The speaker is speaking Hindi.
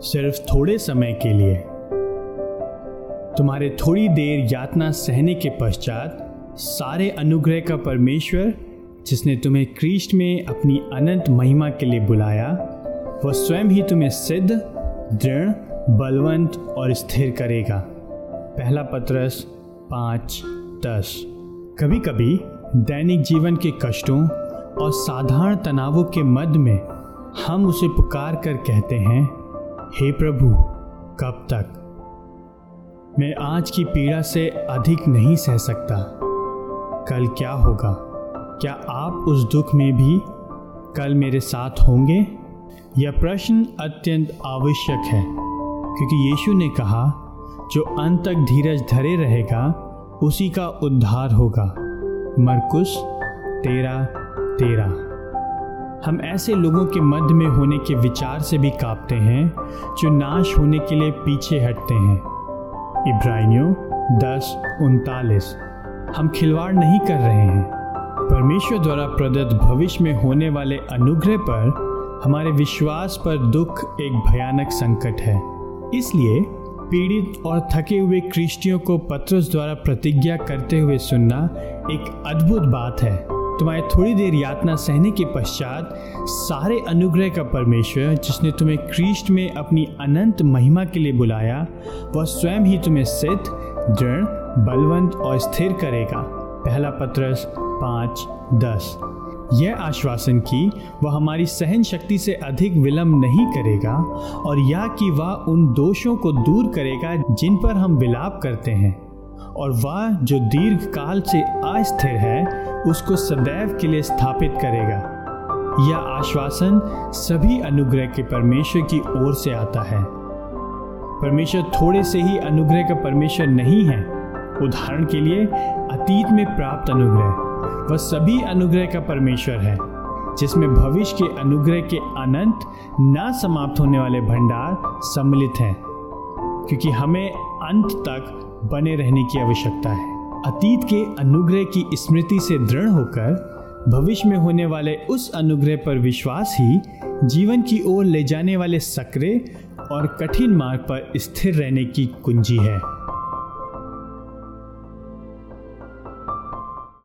सिर्फ़ थोड़े समय के लिए। तुम्हारे थोड़ी देर यातना सहने के पश्चात सारे अनुग्रह का परमेश्वर, जिसने तुम्हें क्रिस्ट में अपनी अनंत महिमा के लिए बुलाया, वह स्वयं ही तुम्हें सिद्ध, दृढ़, बलवंत और स्थिर करेगा। पहला पत्रस पाँच दस। कभी कभी दैनिक जीवन के कष्टों और साधारण तनावों के मध्य में हम उसे पुकार कर कहते हैं हे प्रभु, कब तक? मैं आज की पीड़ा से अधिक नहीं सह सकता। कल क्या होगा? क्या आप उस दुख में भी कल मेरे साथ होंगे? यह प्रश्न अत्यंत आवश्यक है, क्योंकि यीशु ने कहा, जो अंत तक धीरज धरे रहेगा, उसी का उद्धार होगा। मरकुस, तेरा तेरा। हम ऐसे लोगों के मध्य में होने के विचार से भी कांपते हैं, जो नाश होने के लिए पीछे हटते हैं। इब्राहिमियों दस उनतालीस। हम खिलवाड़ नहीं कर रहे हैं। परमेश्वर द्वारा प्रदत्त भविष्य में होने वाले अनुग्रह पर हमारे विश्वास पर दुख एक भयानक संकट है। इसलिए पीड़ित और थके हुए क्रिस्टियों को पत्रस द्वारा प्रतिज्ञा करते हुए सुनना एक अद्भुत बात है। तुम्हारे थोड़ी देर यातना सहने के पश्चात सारे अनुग्रह का परमेश्वर, जिसने तुम्हें क्रिस्ट में अपनी अनंत महिमा के लिए बुलाया, वह स्वयं ही तुम्हें सिद्ध, दृढ़, बलवंत और स्थिर करेगा। पहला पत्रस पाँच दस। यह आश्वासन की वह हमारी सहन शक्ति से अधिक विलंब नहीं करेगा और यह कि वह उन दोषों को दूर करेगा जिन पर हम विलाप करते हैं। और वह जो दीर्घ काल से अस्थिर है उसको सदैव के लिए स्थापित करेगा। यह आश्वासन सभी अनुग्रह के परमेश्वर की ओर से आता है। परमेश्वर थोड़े से ही अनुग्रह का परमेश्वर नहीं है। उदाहरण के लिए, अतीत में प्राप्त अनुग्रह, वह सभी अनुग्रह का परमेश्वर है, जिसमें भविष्य के अनुग्रह के अनंत, न समाप्त होने वाले भंडार सम्मिलित हैं, क्योंकि हमें अंत तक बने रहने की आवश्यकता है। अतीत के अनुग्रह की स्मृति से दृढ़ होकर भविष्य में होने वाले उस अनुग्रह पर विश्वास ही जीवन की ओर ले जाने वाले सक्रिय और कठिन मार्ग पर स्थिर रहने की कुंजी है।